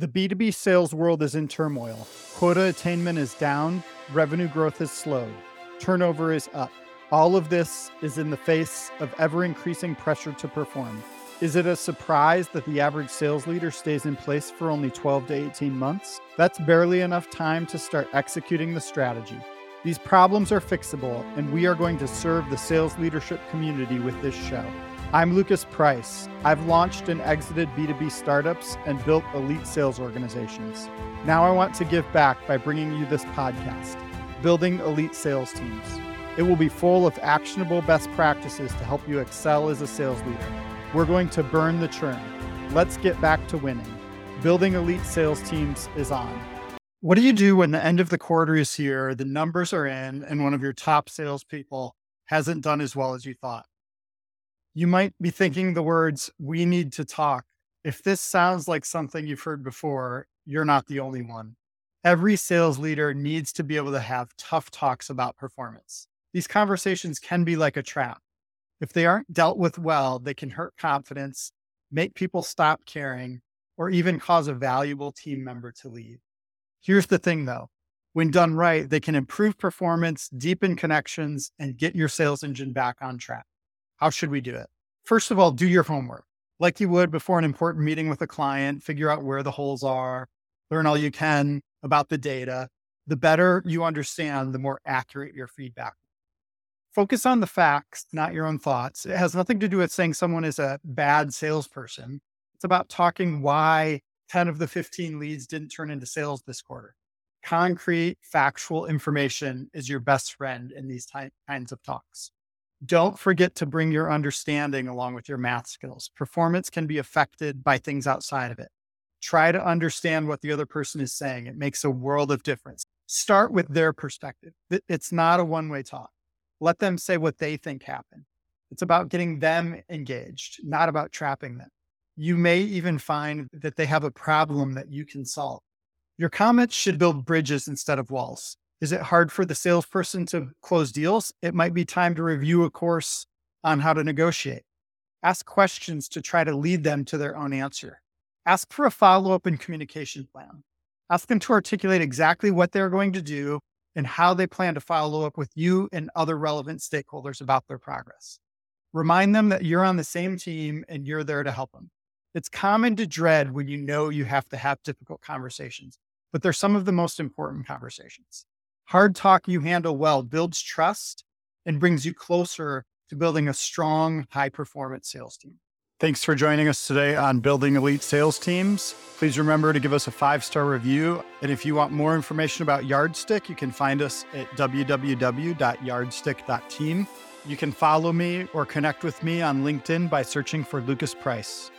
The B2B sales world is in turmoil. Quota attainment is down, revenue growth has slowed, turnover is up. All of this is in the face of ever increasing pressure to perform. Is it a surprise that the average sales leader stays in place for only 12 to 18 months? That's barely enough time to start executing the strategy. These problems are fixable, and we are going to serve the sales leadership community with this show. I'm Lucas Price. I've launched and exited B2B startups and built elite sales organizations. Now I want to give back by bringing you this podcast, Building Elite Sales Teams. It will be full of actionable best practices to help you excel as a sales leader. We're going to burn the churn. Let's get back to winning. Building elite sales teams is on. What do you do when the end of the quarter is here, the numbers are in, and one of your top salespeople hasn't done as well as you thought? You might be thinking the words, we need to talk. If this sounds like something you've heard before, you're not the only one. Every sales leader needs to be able to have tough talks about performance. These conversations can be like a trap. If they aren't dealt with well, they can hurt confidence, make people stop caring, or even cause a valuable team member to leave. Here's the thing though when done right, they can improve performance, deepen connections, and get your sales engine back on track. How should we do it? First of all, do your homework like you would before an important meeting with a client, figure out where the holes are, learn all you can about the data. The better you understand, the more accurate your feedback. Focus on the facts, not your own thoughts. It has nothing to do with saying someone is a bad salesperson. It's about talking why 10 of the 15 leads didn't turn into sales this quarter. Concrete, factual information is your best friend in these ty- kinds of talks. Don't forget to bring your understanding along with your math skills. Performance can be affected by things outside of it. Try to understand what the other person is saying. It makes a world of difference. Start with their perspective. It's not a one way talk. Let them say what they think happened. It's about getting them engaged, not about trapping them. You may even find that they have a problem that you can solve. Your comments should build bridges instead of walls. Is it hard for the salesperson to close deals? It might be time to review a course on how to negotiate. Ask questions to try to lead them to their own answer. Ask for a follow up and communication plan. Ask them to articulate exactly what they're going to do and how they plan to follow up with you and other relevant stakeholders about their progress. Remind them that you're on the same team and you're there to help them. It's common to dread when you know you have to have difficult conversations, but they're some of the most important conversations. Hard talk you handle well builds trust and brings you closer to building a strong, high performance sales team. Thanks for joining us today on Building Elite Sales Teams. Please remember to give us a five star review. And if you want more information about Yardstick, you can find us at www.yardstick.team. You can follow me or connect with me on LinkedIn by searching for Lucas Price.